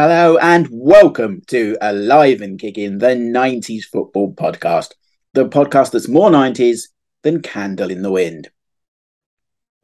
Hello and welcome to Alive and Kicking, the 90s football podcast. The podcast that's more 90s than Candle in the Wind.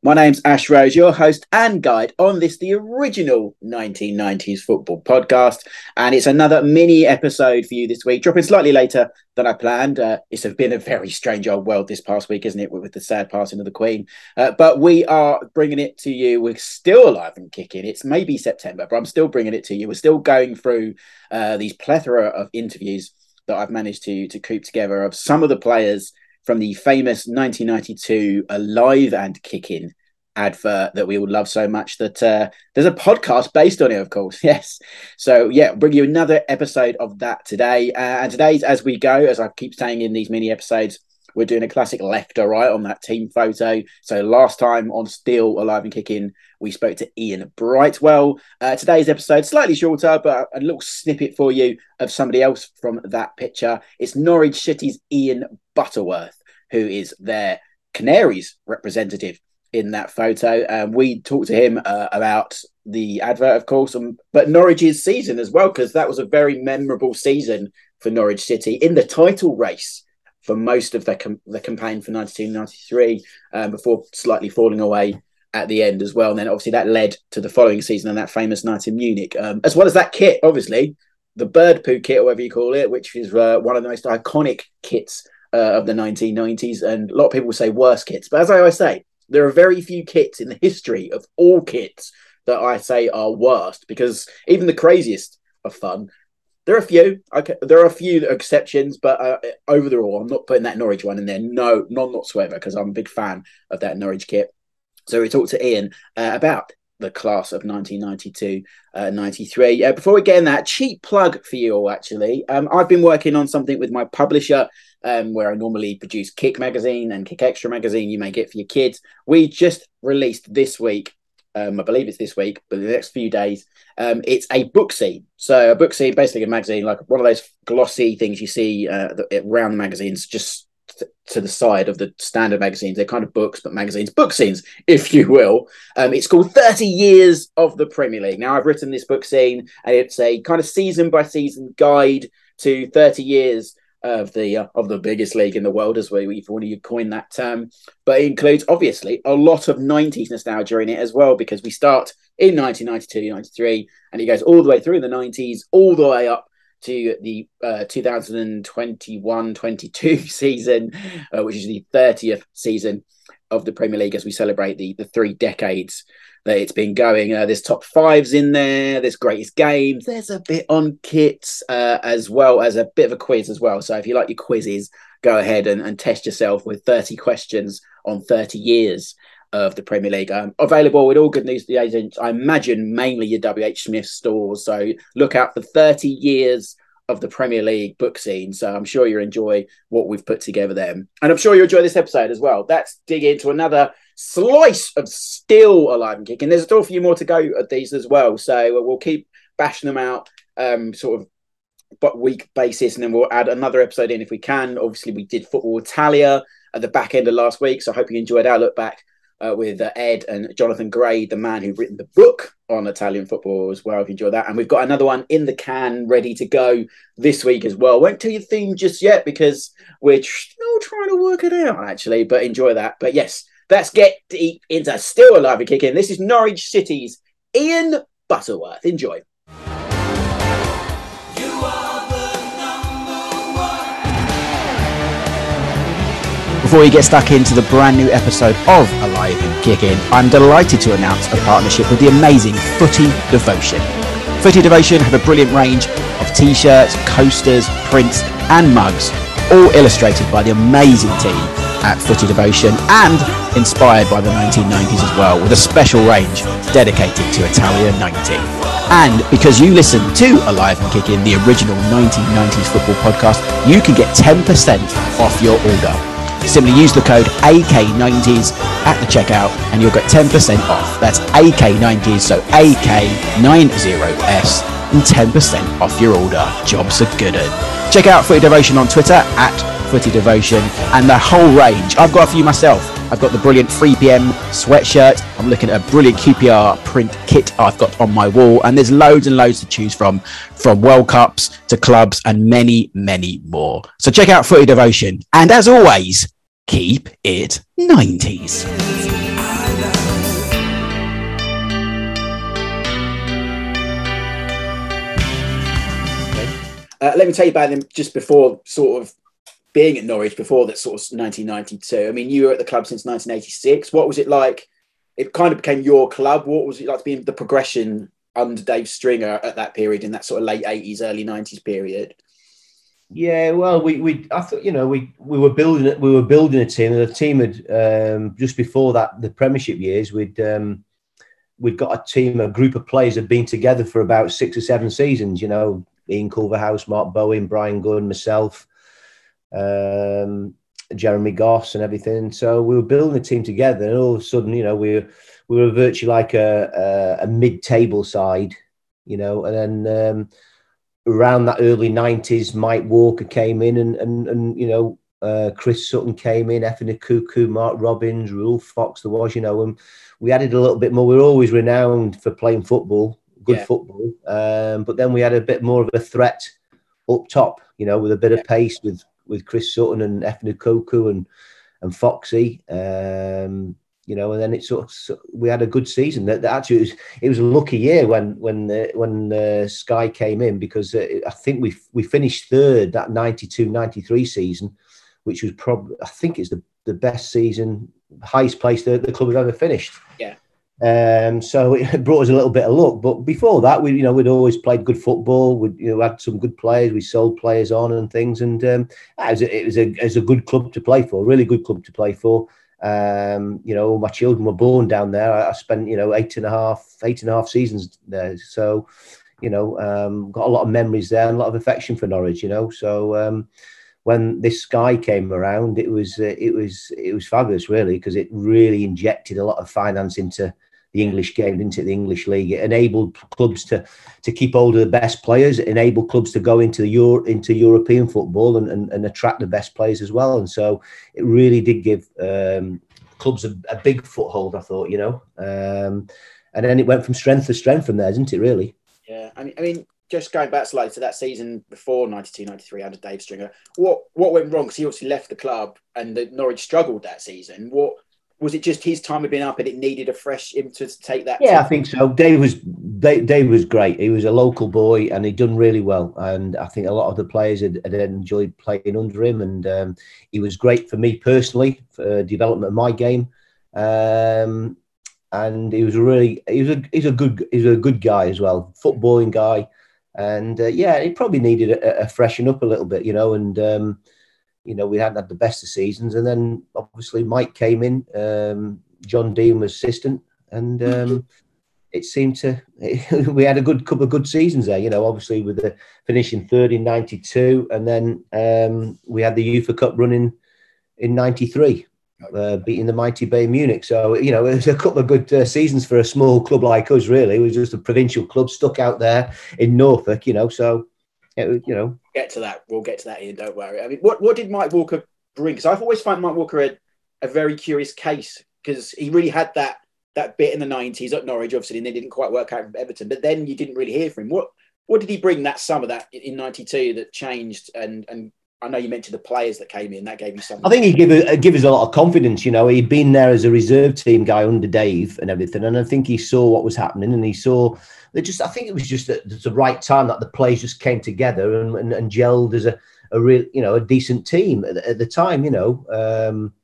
My name's Ash Rose, your host and guide on this, the original 1990s football podcast. And it's another mini episode for you this week, dropping slightly later than I planned. Uh, it's been a very strange old world this past week, isn't it, with the sad passing of the Queen? Uh, but we are bringing it to you. We're still alive and kicking. It's maybe September, but I'm still bringing it to you. We're still going through uh, these plethora of interviews that I've managed to, to coop together of some of the players from the famous 1992 Alive and Kicking advert that we all love so much that uh, there's a podcast based on it, of course. Yes. So, yeah, bring you another episode of that today. Uh, and today's as we go, as I keep saying in these mini episodes, we're doing a classic left or right on that team photo. So, last time on Still Alive and Kicking, we spoke to Ian Brightwell. Uh, today's episode, slightly shorter, but a little snippet for you of somebody else from that picture. It's Norwich City's Ian Butterworth, who is their Canaries representative in that photo. Um, we talked to him uh, about the advert, of course, um, but Norwich's season as well, because that was a very memorable season for Norwich City in the title race for most of the, com- the campaign for 1993 um, before slightly falling away at the end as well. And then obviously that led to the following season and that famous night in Munich, um, as well as that kit, obviously, the bird poo kit, or whatever you call it, which is uh, one of the most iconic kits uh, of the 1990s. And a lot of people say worst kits, but as I always say, there are very few kits in the history of all kits that I say are worst because even the craziest are fun. There are a few. Okay, there are a few exceptions, but uh, overall, I'm not putting that Norwich one in there. No, none whatsoever, because I'm a big fan of that Norwich kit. So we talked to Ian uh, about the class of 1992 uh, 93 uh, before we get in that cheap plug for you all actually um, i've been working on something with my publisher um, where i normally produce kick magazine and kick extra magazine you may get for your kids we just released this week um, I believe it's this week, but the next few days, um, it's a bookazine. So a bookazine, basically a magazine, like one of those glossy things you see uh, around the magazines, just to the side of the standard magazines. They're kind of books, but magazines, bookazines, if you will. Um, it's called 30 Years of the Premier League. Now, I've written this bookazine, and it's a kind of season by season guide to 30 years of the uh, of the biggest league in the world, as we if you coin that term. But it includes obviously a lot of 90s nostalgia in it as well, because we start in 1992, 93, and it goes all the way through the 90s, all the way up to the uh, 2021-22 season, uh, which is the 30th season of the Premier League as we celebrate the, the three decades that it's been going. Uh, there's top fives in there. There's greatest games. There's a bit on kits uh, as well as a bit of a quiz as well. So if you like your quizzes, go ahead and, and test yourself with 30 questions on 30 years of the Premier League. Um, available with all good news agents, I imagine mainly your WH Smith stores. So look out for 30 years of the Premier League bookazine. So I'm sure you'll enjoy what we've put together there. And I'm sure you'll enjoy this episode as well. Let's dig into another slice of still alive and kicking. There's still a few more to go at these as well. So we'll keep bashing them out um, sort of but week basis and then we'll add another episode in if we can. Obviously we did football Italia at the back end of last week. So I hope you enjoyed our look back uh, with uh, Ed and Jonathan Gray, the man who'd written the book on Italian football as well. If you enjoy that, and we've got another one in the can ready to go this week as well. Won't tell you theme just yet because we're still trying to work it out actually, but enjoy that. But yes, let's get deep into still alive and kicking. This is Norwich City's Ian Butterworth. Enjoy. Before we get stuck into the brand new episode of Alive and Kicking, I'm delighted to announce a partnership with the amazing Footy Devotion. Footy Devotion have a brilliant range of t-shirts, coasters, prints and mugs, all illustrated by the amazing team at Footy Devotion and inspired by the 1990s as well, with a special range dedicated to Italia 90. And because you listen to Alive and Kicking, the original 1990s football podcast, you can get 10% off your order. Simply use the code AK90s at the checkout and you'll get 10% off. That's AK90s, so AK90S and 10% off your order. Jobs are good. Check out Footy Devotion on Twitter at Footy Devotion and the whole range. I've got a few myself I've got the brilliant 3pm sweatshirt. I'm looking at a brilliant QPR print kit I've got on my wall, and there's loads and loads to choose from, from World Cups to clubs and many, many more. So check out Footy Devotion, and as always, keep it 90s. Uh, let me tell you about them just before sort of being at Norwich before that sort of 1992. I mean, you were at the club since 1986. What was it like? It kind of became your club. What was it like to be in the progression under Dave Stringer at that period in that sort of late 80s, early 90s period? Yeah, well, we, we I thought you know we we were building it. We were building a team. And the team had um, just before that the Premiership years. We'd um, we'd got a team, a group of players had been together for about six or seven seasons. You know, Ian Culverhouse, Mark Bowen, Bryan Gunn, myself, um, Jeremy Goss, and everything. So we were building a team together, and all of a sudden, you know, we were we were virtually like a a, a mid-table side, you know, and then um, around that early '90s, Mike Walker came in, and and and you know. Uh, Chris Sutton came in, Efan Ekoku, Mark Robins, Ruel Fox, there was, you know, and we added a little bit more. We were always renowned for playing football, good yeah. football. Um, but then we had a bit more of a threat up top, you know, with a bit yeah. of pace with with Chris Sutton and Efan Ekoku and and Foxy. Um, you know, and then it sort of we had a good season. That, that actually it was, it was a lucky year when when uh, when uh, Sky came in because uh, I think we we finished third that 92-93 season, which was probably I think it's the the best season, highest place that the club has ever finished. Yeah. Um, so it brought us a little bit of luck. But before that, we you know we'd always played good football. We you know had some good players. We sold players on and things, and um, it was a, it was a, it was a good club to play for. Really good club to play for. Um, you know, my children were born down there. I, I, spent you know eight and a half eight and a half seasons there. So you know, um, got a lot of memories there and a lot of affection for Norwich. You know, so. Um, when this guy came around, it was uh, it was it was fabulous, really, because it really injected a lot of finance into the English game, into The English league. It enabled clubs to to keep hold of the best players. It enabled clubs to go into the Euro, into European football and, and, and, attract the best players as well. And so it really did give um, clubs a, a, big foothold. I thought, you know, um, and then it went from strength to strength from there, didn't it? Really? Yeah, I mean, I mean, just going back slightly to that season before 92 93 under Dave Stringer, what what went wrong? Because he obviously left the club and the Norwich struggled that season. What was it just his time had been up and it needed a fresh impetus to take that? Yeah, team? I think so. Dave was Dave, Dave, was great. He was a local boy and he'd done really well. And I think a lot of the players had, had enjoyed playing under him. And um, he was great for me personally for development of my game. Um, and he was a really he was a he's a good he's a good guy as well, footballing guy. And uh, yeah, he probably needed a, a, freshen up a little bit, you know. And um, you know, we hadn't had the best of seasons. And then obviously Mike came in, um, John Deehan was assistant, and um, it seemed to, we had a good couple of good seasons there, you know, obviously with the finishing third in 92, and then um, we had the UEFA Cup running in 93. Uh, beating the mighty Bayern Munich. So, you know, it was a couple of good uh, seasons for a small club like us, really. It was just a provincial club stuck out there in Norfolk, you know. So, it, you know, get to that. We'll get to that, Ian. Don't worry. I mean, what what did Mike Walker bring? Because I've always found Mike Walker a, a very curious case because he really had that that bit in the nineties at Norwich, obviously, and they didn't quite work out from Everton. But then you didn't really hear from him. What what did he bring that summer that in '92 that changed and and I know you mentioned the players that came in. That gave you something. I think he give give us a lot of confidence. You know, he'd been there as a reserve team guy under Dave and everything, and I think he saw what was happening, and he saw they just. I think it was just at the right time that the players just came together and and, and gelled as a a real, you know, a decent team at, at the time. You know. Um,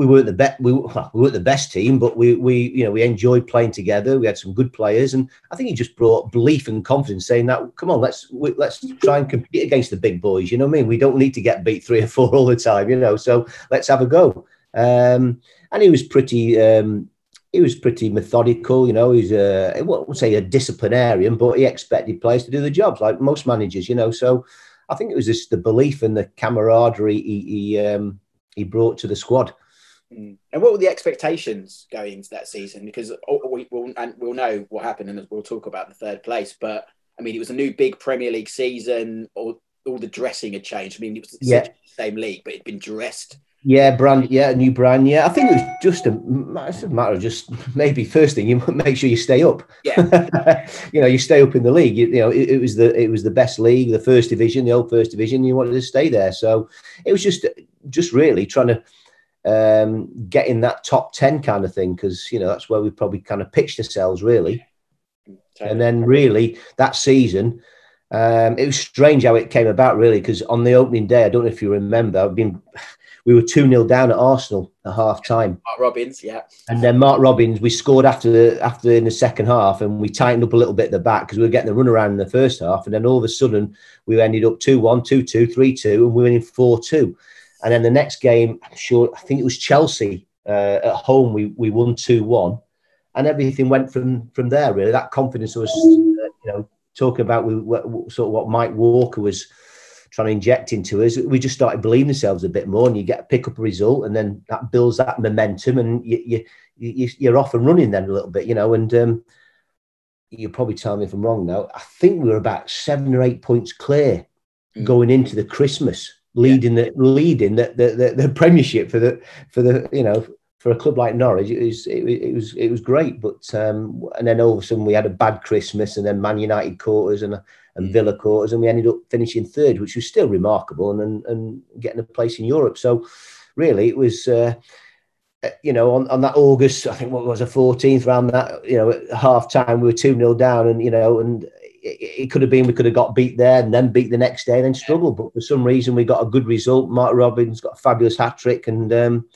we weren't the best we, well, we weren't the best team, but we we you know we enjoyed playing together. We had some good players, and I think he just brought belief and confidence, saying that come on, let's we, let's try and compete against the big boys. You know what I mean? We don't need to get beat three or four all the time, you know. So let's have a go. Um, and he was pretty. Um, he was pretty methodical, you know. He's a, I won't say a disciplinarian, but he expected players to do the jobs like most managers, you know. So I think it was just the belief and the camaraderie he he, um, he brought to the squad. Mm. And what were the expectations going into that season? Because we will and we'll know what happened, and we'll talk about the third place. But I mean, it was a new big Premier League season. All all the dressing had changed. I mean, it was yeah. the same league, but it'd been dressed Yeah, brand. Yeah, new brand. Yeah, I think it was just a, it's a matter of just maybe first thing you make sure you stay up. Yeah, you know, you stay up in the league. You, you know, it, it, was the it was the best league, the first division, the old first division. You wanted to stay there, so it was just just really trying to um, get in that top ten kind of thing because you know that's where we probably kind of pitched ourselves really. And then really that season, um, it was strange how it came about really because on the opening day, I don't know if you remember, I've been we were 2 0 down at Arsenal at half time. Mark Robins yeah. And then Mark Robins we scored after the, after in the second half and we tightened up a little bit at the back because we were getting the run around in the first half. And then all of a sudden, we ended up 2 1, 2 2, 3 2, and we went in 4 2. And then the next game, I'm sure, I think it was Chelsea uh, at home, we, we won 2 1. And everything went from from there, really. That confidence was, uh, you know, talking about we, sort of what Mike Walker was trying to inject into us, we just started believing ourselves a bit more, and you get a pick up a result, and then that builds that momentum, and you, you, you are off and running then a little bit, you know. And um, you'll probably tell me if I'm wrong now. I think we were about seven or eight points clear mm. going into the Christmas, leading yeah. the leading the, the, the the Premiership for the for the you know for a club like Norwich, it was it, it was it was great. But um, and then all of a sudden we had a bad Christmas, and then Man United quarters and and mm. Villa quarters, and we ended up finishing third, which was still remarkable, and and, and getting a place in Europe. So really, it was. Uh, you know, on, on that August, I think what was a 14th round that, you know, at half time, we were 2 0 down, and, you know, and it, it, could have been we could have got beat there and then beat the next day and then struggled. But for some reason, we got a good result. Mark Robins got a fabulous hat trick, and um,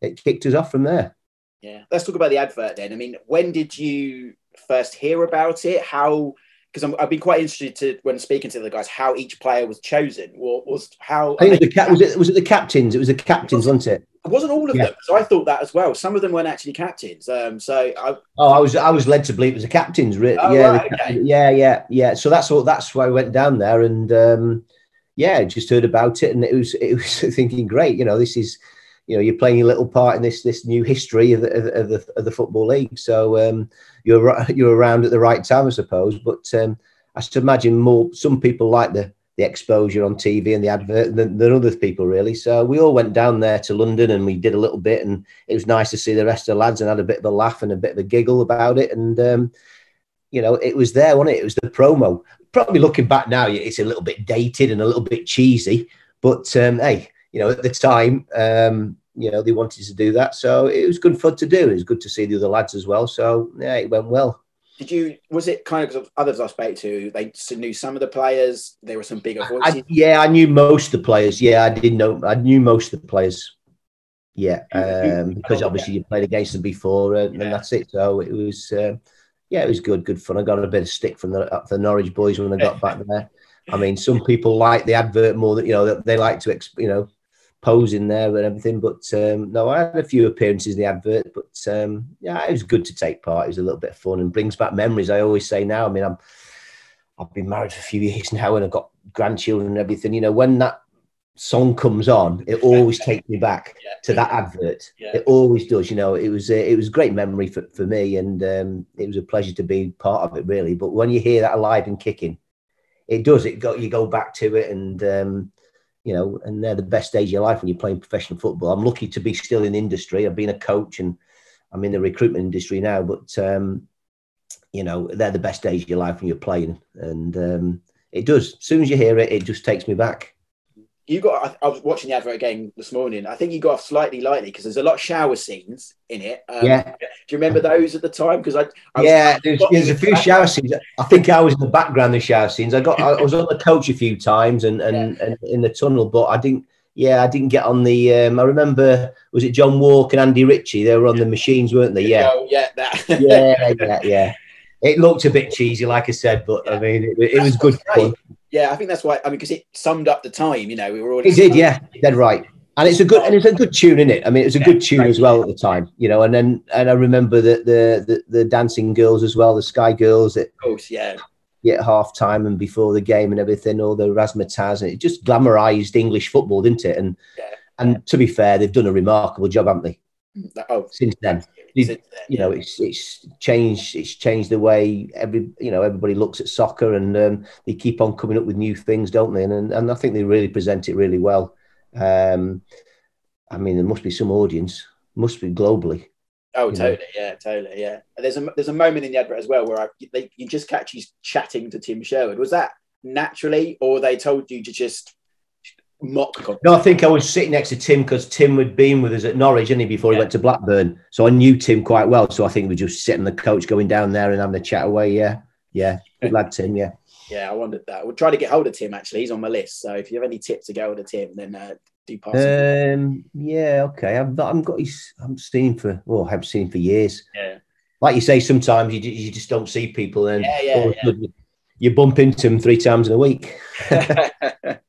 it kicked us off from there. Yeah, let's talk about the advert then. I mean, when did you first hear about it? How? Because I've been quite interested to when speaking to the guys how each player was chosen. What was how? I think it was, the, was it was it the captains? It was the captains, wasn't it? It wasn't all of yeah. them. So I thought that as well. Some of them weren't actually captains. Um, so I, oh, I was I was led to believe it was the captains. Really? Oh, yeah, right, okay. yeah, yeah, yeah. So that's what that's why I went down there and um, yeah, just heard about it and it was it was thinking great. You know, this is you know you're playing a little part in this this new history of the of the, of the football league. So um, you're you're around at the right time, I suppose. But um, I should imagine more some people like the the exposure on TV and the advert than, than other people really. So we all went down there to London and we did a little bit, and it was nice to see the rest of the lads and had a bit of a laugh and a bit of a giggle about it. And um, you know, it was there, wasn't it? It was the promo. Probably looking back now, it's a little bit dated and a little bit cheesy, but um, hey, you know, at the time, um, you know, they wanted to do that. So it was good fun to do. It was good to see the other lads as well. So yeah, it went well. Did you? Was it kind of others I spoke to? They knew some of the players. There were some bigger voices. I, yeah, I knew most of the players. Yeah, I did know. I knew most of the players. Yeah, um, because obviously you played against them before, uh, and yeah. that's it. So it was, uh, yeah, it was good, good fun. I got a bit of stick from the, the Norwich boys when I got back there. I mean, some people like the advert more than you know. They like to, you know, posing there and everything. But um, no, I had a few appearances in the advert, but um, yeah, it was good to take part. It was a little bit of fun and brings back memories. I always say now. I mean, I'm I've been married for a few years now, and I've got grandchildren and everything. You know, when that song comes on, it always takes me back yeah. to that advert. Yeah. It always does. You know, it was a, it was a great memory for, for me, and um, it was a pleasure to be part of it, really. But when you hear that alive and kicking, it does. It go you go back to it, and um, you know, and they're the best days of your life when you're playing professional football. I'm lucky to be still in the industry. I've been a coach and I'm in the recruitment industry now, but um, you know, they're the best days of your life when you're playing. And um, it does. As soon as you hear it, it just takes me back you got. I, was watching the advert again this morning. I think you got off slightly lightly because there's a lot of shower scenes in it. Um, yeah. Do you remember those at the time? Because I, I, yeah, there's, there's a few shower scenes. I think I was in the background. The shower scenes. I got. I was on the coach a few times and and, yeah. and in the tunnel, but I didn't. Yeah, I didn't get on the. Um, I remember was it John Wark and Andy Ritchie? They were on the machines, weren't they? Yeah. Oh, yeah. That. yeah, yeah, yeah. It looked a bit cheesy, like I said, but yeah. I mean, it, it was good fun. Yeah, I think that's why. I mean, because it summed up the time. You know, we were already. It did, yeah, dead right. And it's a good and it's a good tune, in it? I mean, it was a yeah, good tune as well at the time, you know. And then and I remember the the the, the dancing girls as well, the Sky Girls. That, of course, yeah. Yeah, half time and before the game and everything, all the razzmatazz, and it just glamorized English football, didn't it? And yeah. and to be fair, they've done a remarkable job, haven't they? Oh, since then you know, it's it's changed. It's changed the way every you know everybody looks at soccer, and um, they keep on coming up with new things, don't they? And and I think they really present it really well. Um, I mean, there must be some audience, must be globally. Oh, totally, know? yeah, totally, yeah. There's a there's a moment in the advert as well where I, they, you just catch you chatting to Tim Sherwood. Was that naturally, or they told you to just mock? No, I think I was sitting next to Tim because Tim had been with us at Norwich, didn't he, before yeah. he went to Blackburn. So I knew Tim quite well. So I think we just sitting the coach, going down there and having a chat away. Yeah, yeah, good lad, Tim. Yeah. Yeah, I wondered that. We'll try to get hold of Tim. Actually, he's on my list. So if you have any tips to go hold of Tim, then uh, do pass. Um, yeah, okay. I've, I've got his. I haven't seen for. Well, I haven't seen for years. Yeah. Like you say, sometimes you, you just don't see people, and yeah, yeah. you bump into them three times in a week.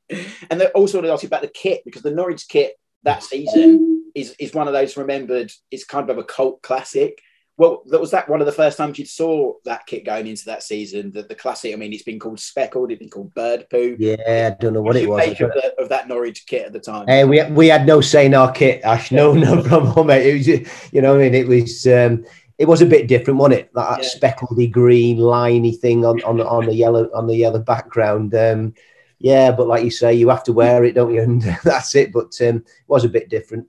and also to ask you about the kit because the Norwich kit that season is is one of those remembered. It's kind of a cult classic well, that was that one of the first times you saw that kit going into that season. The, the classic. I mean, it's been called speckled. It's been called bird poo. Yeah, I don't know what it was. Of, the, of, that Norwich kit at the time. Hey, we we had no say in our kit, Ash. No, no problem, mate. It was, you know, I mean, it was. Um, it was a bit different, wasn't it? That, yeah. speckledy green, liney thing on, on on the yellow on the yellow background. Um, yeah, but like you say, you have to wear it, don't you? And that's it. But um, it was a bit different.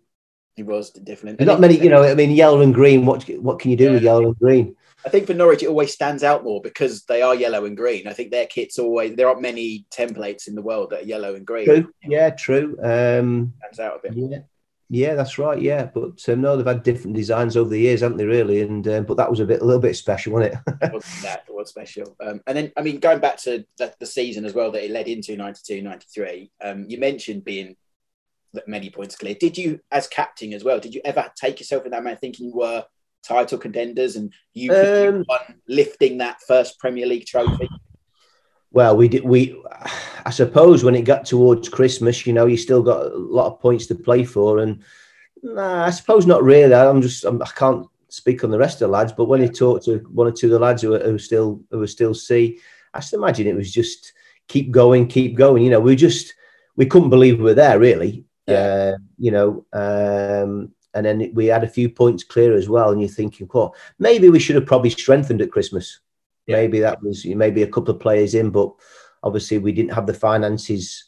It was different. There's not many, you know. I mean, yellow and green. What what can you do yeah. with yellow and green? I think for Norwich, it always stands out more because they are yellow and green. I think their kits always. There aren't many templates in the world that are yellow and green. True. Yeah, true. Um, stands out a bit. Yeah. Yeah, that's right. Yeah, but um, no, they've had different designs over the years, haven't they? Really, and um, but that was a bit, a little bit special, wasn't it? it was that was special. Um, and then, I mean, going back to the, the, season as well that it led into 92, 93, um, you mentioned being many points clear. Did you, as captain as well, did you ever take yourself in that man thinking you were title contenders and you um, lifting that first Premier League trophy? Well, we did. We, I suppose, when it got towards Christmas, you know, you still got a lot of points to play for, and nah, I suppose not really. I'm just, I'm, I can not speak on the rest of the lads, but when you talk to one or two of the lads who are, who are still who are still C, I just imagine it was just keep going, keep going. You know, we just we couldn't believe we were there really. Yeah. Uh, you know, um, and then we had a few points clear as well. And you're thinking, well, maybe we should have probably strengthened at Christmas. Yeah. Maybe that was maybe a couple of players in, but obviously we didn't have the finances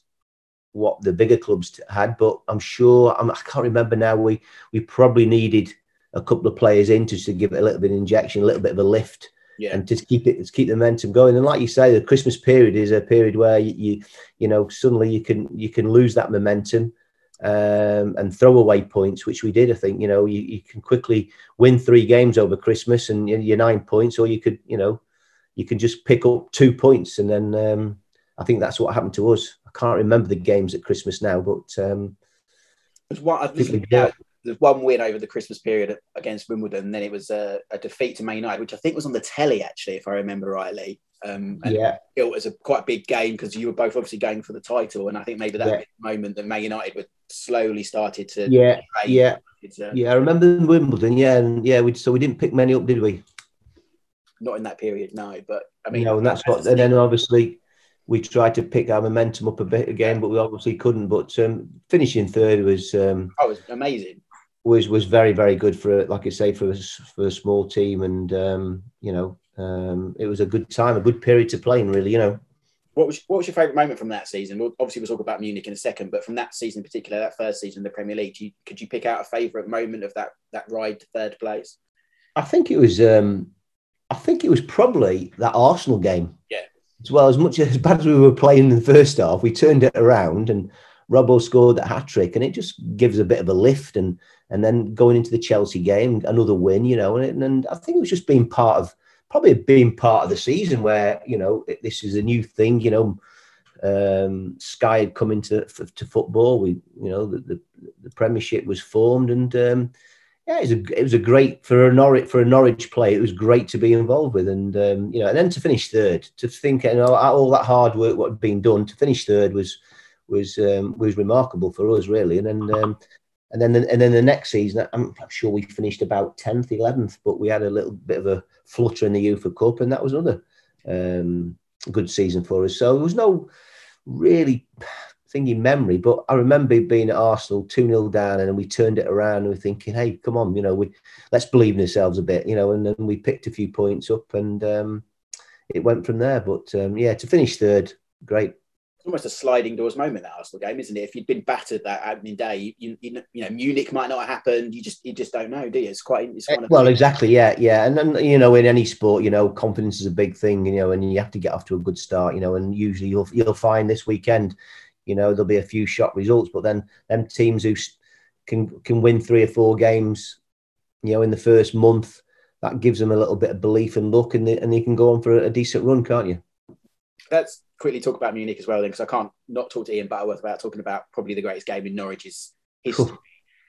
what the bigger clubs had. But I'm sure I'm, I can't remember now. We we probably needed a couple of players in to, to give it a little bit of injection, a little bit of a lift. Yeah. and to keep it to keep the momentum going. And like you say, the Christmas period is a period where you, you, you know suddenly you can you can lose that momentum um, and throw away points, which we did. I think you know you, you can quickly win three games over Christmas and you're nine points, or you could you know you can just pick up two points, and then um, I think that's what happened to us. I can't remember the games at Christmas now, but um, there's one. Yeah, there's one win over the Christmas period against Wimbledon, and then it was a, a defeat to Man United, which I think was on the telly actually, if I remember rightly. Um, yeah, it was a quite a big game because you were both obviously going for the title, and I think maybe that yeah. moment that Man United were slowly started to. Yeah, yeah, yeah. I remember Wimbledon. Yeah, and yeah, we so we didn't pick many up, did we? Not in that period, no. But I mean, no, and that's what. And then obviously we tried to pick our momentum up a bit again, but we obviously couldn't. But um, finishing third was. Um, oh, was amazing. Was was very very good for like I say for a, for a small team, and um, you know um, it was a good time, a good period to play in, really. You know. What was what was your favourite moment from that season? Well, obviously, we'll talk about Munich in a second, but from that season in particular, that first season in the Premier League, you, could you pick out a favourite moment of that that ride to third place? I think it was. Um, I think it was probably that Arsenal game. Yeah. As well as much as bad as we were playing in the first half, we turned it around and Robbo scored that hat trick, and it just gives a bit of a lift. And and then going into the Chelsea game, another win, you know, and, and I think it was just being part of probably being part of the season where you know this is a new thing. You know, um, Sky had come into to football. We, you know, the, the, the Premiership was formed, and um, yeah, it was a it was a great for a Norwich for a Norwich play. It was great to be involved with, and um, you know, and then to finish third, to think you know all that hard work what had been done to finish third was was um, was remarkable for us really, and then. Um, and then, and then the next season, I'm sure we finished about tenth, eleventh, but we had a little bit of a flutter in the UEFA Cup, and that was another um, good season for us. So there was no really thing in memory, but I remember being at Arsenal two 0 down, and then we turned it around, and we're thinking, hey, come on, you know, we let's believe in ourselves a bit, you know, and then we picked a few points up, and um, it went from there. But um, yeah, to finish third, great. It's almost a sliding doors moment that Arsenal game, isn't it? If you'd been battered that opening day, you, you, you know Munich might not have happened. You just you just don't know, do you? It's quite. It's of well, exactly, yeah, yeah, and then you know in any sport, you know, confidence is a big thing, you know, and you have to get off to a good start, you know, and usually you'll you'll find this weekend, you know, there'll be a few shock results, but then them teams who can can win three or four games, you know, in the first month, that gives them a little bit of belief and luck, and they, and you can go on for a, decent run, can't you? That's quickly talk about Munich as well, then, because I can't not talk to Ian Butterworth about talking about probably the greatest game in Norwich's history.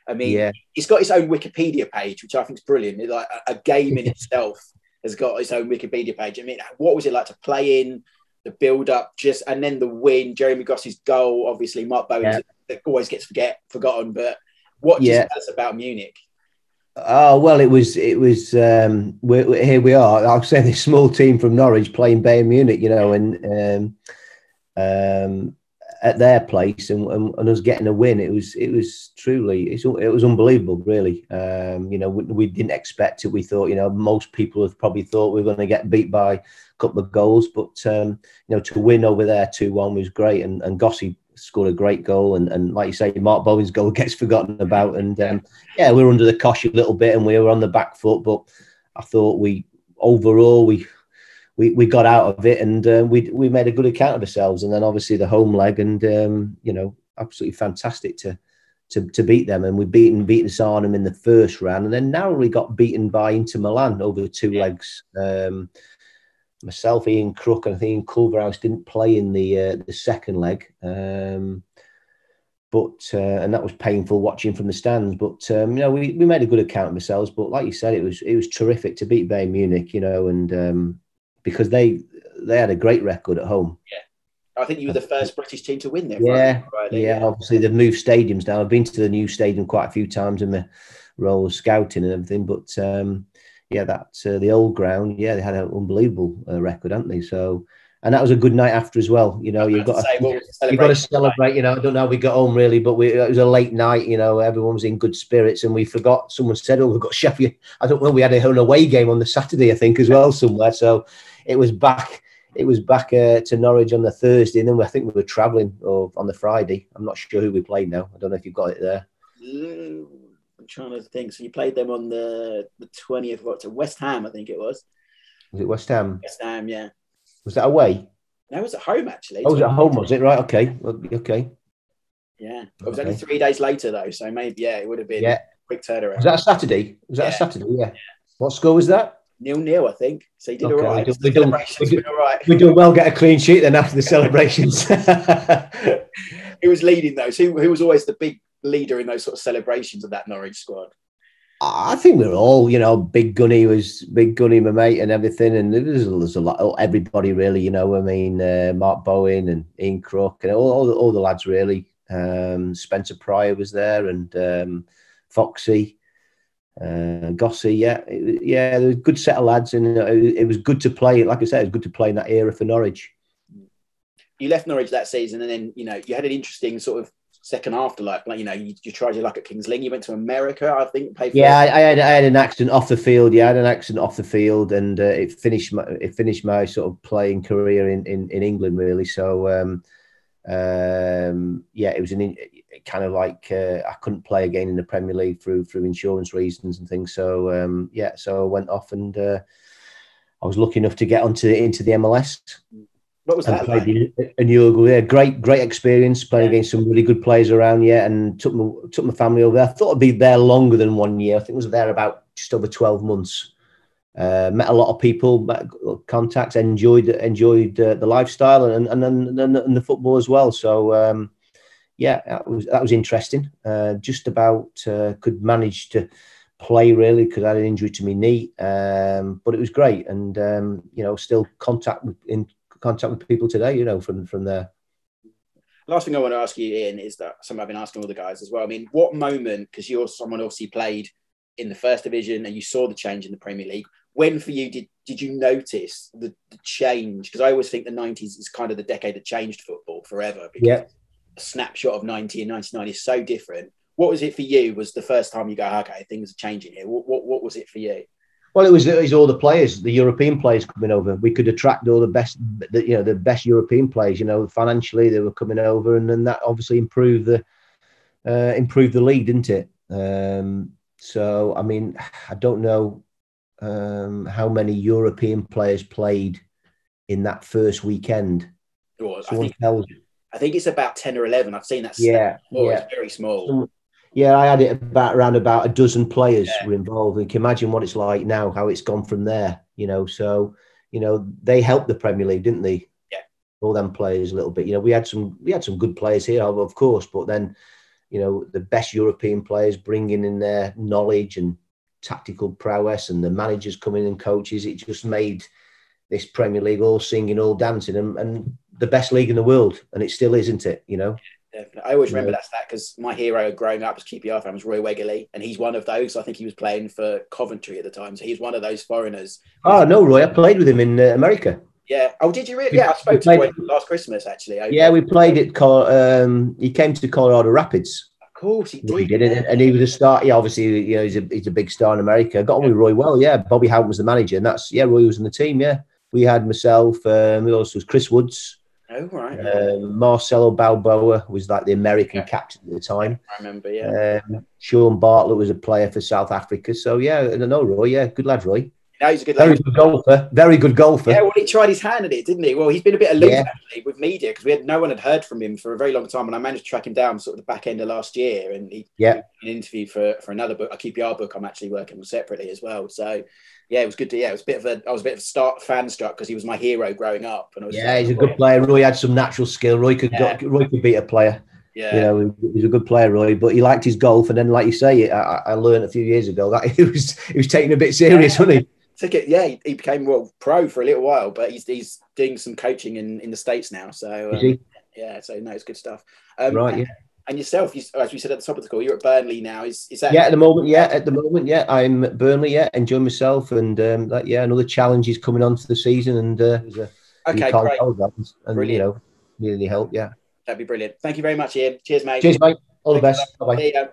I mean, yeah. he's got his own Wikipedia page, which I think is brilliant. It's like a game in itself has got its own Wikipedia page. I mean, what was it like to play in the build up, just and then the win? Jeremy Gossi's goal, obviously, Mark Bowen yeah. that always gets forget forgotten. But what yeah. us about Munich? Oh well, it was it was. Um, we're, we're, here we are. I'll say this small team from Norwich playing Bayern Munich, you know, and um, um, at their place and, and, and, us getting a win. It was it was truly it was unbelievable, really. Um, you know, we, we, didn't expect it. We thought, you know, most people have probably thought we were going to get beat by a couple of goals, but um, you know, to win over there two one was great. And and scored a great goal, and, and like you say, Mark Bowen's goal gets forgotten about. And um, yeah, we were under the cosh a little bit, and we were on the back foot. But I thought we overall we we, we got out of it, and uh, we we made a good account of ourselves. And then obviously the home leg, and um, you know, absolutely fantastic to. To, to beat them, and we beaten beaten Sarnham in the first round, and then narrowly got beaten by Inter Milan over two legs. Um, myself, Ian Crook, and I think Ian Culverhouse didn't play in the uh, the second leg. Um, but uh, and that was painful watching from the stands. But um, you know, we, we made a good account of ourselves. But like you said, it was it was terrific to beat Bayern Munich. You know, and um, because they they had a great record at home. Yeah, I think you were the first British team to win there. Yeah, yeah. Obviously, they've moved stadiums now. I've been to the new stadium quite a few times in my role of scouting and everything. But um, yeah, that's uh, the old ground. Yeah, they had an unbelievable uh, record, hadn't they? So, and that was a good night after as well. You know, you've got to, you've got to celebrate. You know, I don't know how we got home really, but we, it was a late night. You know, everyone was in good spirits, and we forgot. Someone said, "Oh, we've got Sheffield." I don't know. We had a, an away game on the Saturday, I think, as well somewhere. So it was back. It was back uh, to Norwich on the Thursday, and then I think we were travelling on the Friday. I'm not sure who we played now. I don't know if you've got it there. I'm trying to think. So you played them on the the twentieth of October. West Ham, I think it was. Was it West Ham? West Ham, yeah. Was that away? No, it was at home actually. Oh, was at home? Was it right? Okay, okay. Yeah, it was okay. only three days later though, so maybe yeah, it would have been yeah. quick turnaround. Was that a Saturday? Was that yeah. a Saturday? Yeah. yeah. What score was that? Nil nil, I think. So you did okay. all right. We do, we, do, all right. we do well get a clean sheet then after the celebrations. Who was leading those? Who, who was always the big leader in those sort of celebrations of that Norwich squad? I think we're all, you know, Big Gunny was Big Gunny, my mate, and everything. And there's, there's a lot, everybody really, you know. I mean, uh, Mark Bowen and Ian Crook and all, all, the, all the lads really. Um, Spencer Prior was there and um, Foxy, uh, Gossi. Yeah, it, yeah, there was a good set of lads, and it, it was good to play. Like I said, it was good to play in that era for Norwich. You left Norwich that season, and then you know you had an interesting sort of second afterlife. Like you know, you, you tried your luck at Kings Lynn. You went to America, I think. yeah, I, I, had I had an accident off the field. Yeah, I had an accident off the field, and uh, it finished my it finished my sort of playing career in in, in England really. So um, um, yeah, it was an kind of like uh, I couldn't play again in the Premier League through through insurance reasons and things. So um, yeah, so I went off and. Uh, I was lucky enough to get onto into the MLS. What was that? Like? In Uruguay, yeah, great, great experience playing yeah. against some really good players around. Yeah, and took my took my family over there. I thought I'd be there longer than one year. I think I was there about just over twelve months. Uh, met a lot of people, met contacts, enjoyed enjoyed uh, the lifestyle and and, and and the football as well. So um, yeah, that was that was interesting. Uh, just about uh, could manage to play really because I had an injury to my knee, um, but it was great, and um, you know still contact in contact with people today, you know, from from there. Last thing I want to ask you, Ian, is that something I've been asking all the guys as well. I mean, what moment, because you're someone obviously played in the first division and you saw the change in the Premier League, when for you did did you notice the, the change? Because I always think the 90s is kind of the decade that changed football forever because yeah. a snapshot of 90 and 99 is so different. What was it for you? Was the first time you go, okay, things are changing here? What, what, what was it for you? Well, it was, it was all the players, the European players coming over. We could attract all the best, the, you know, the best European players. You know, financially they were coming over, and then that obviously improved the uh, improved the league, didn't it? Um, so, I mean, I don't know um, how many European players played in that first weekend. Well, I, think, I think it's about ten or eleven. I've seen that. Yeah, small. yeah. It's very small. Yeah, I had it about around about a dozen players yeah. were involved. And you can imagine what it's like now, how it's gone from there. You know, so you know they helped the Premier League, didn't they? Yeah, all them players a little bit. You know, we had some we had some good players here, of course, but then you know the best European players bringing in their knowledge and tactical prowess, and the managers coming in coaches. It just made this Premier League all singing, all dancing, and, and the best league in the world, and it still is, isn't it? You know. Definitely. I always remember yeah. that stat because my hero growing up as QPR fan was Roy Wegerle, and he's one of those. I think he was playing for Coventry at the time, so he's one of those foreigners. Oh no, Roy! I played with him in uh, America. Yeah. Oh, did you really? Yeah, I spoke to him last Christmas actually. Over. Yeah, we played it. Um, he came to Colorado Rapids. Of course, he did. He did and he was a star. Yeah, obviously, you know, he's a he's a big star in America. Got on yeah. with Roy well. Yeah, Bobby Houghton was the manager, and that's yeah, Roy was in the team. Yeah, we had myself. Um, we also was Chris Woods. Oh, right. Um, Marcelo Balboa was like the American yeah. captain at the time. I remember, yeah. Um, Shaun Bartlett was a player for South Africa. So, yeah, I don't know, Roy. Yeah, good lad, Roy. No, he's a good Very good golfer. Very good golfer. Yeah, well, he tried his hand at it, didn't he? Well, he's been a bit aloof yeah. actually with media because we had no one had heard from him for a very long time, and I managed to track him down sort of the back end of last year, and he yeah an interview for for another book, a QPR book. I'm actually working with separately as well. So yeah, it was good to yeah. It was a bit of a I was a bit of a start fan struck because he was my hero growing up, and I was yeah, he's a oh, good player. Roy had some natural skill. Roy could yeah. go, Roy could beat a player. Yeah. You know, he's a good player, Roy, but he liked his golf. And then, like you say, I, I learned a few years ago that he was he was taking a bit serious, yeah. wasn't he? Took it. Yeah, he, he, became well pro for a little while, but he's he's doing some coaching in, in the states now. So um, yeah, so no, it's good stuff. Um, right. Yeah. And yourself, you, as we said at the top of the call, you're at Burnley now. Is is that? Yeah, at the moment, yeah, at the moment, yeah, I'm at Burnley. Yeah, enjoying myself, and um, that, yeah, another challenge is coming on for the season, and uh, okay, great, and brilliant. you know, need any help, yeah, that'd be brilliant. Thank you very much, Ian. Cheers, mate. Cheers, mate. All Thanks the best. Bye bye.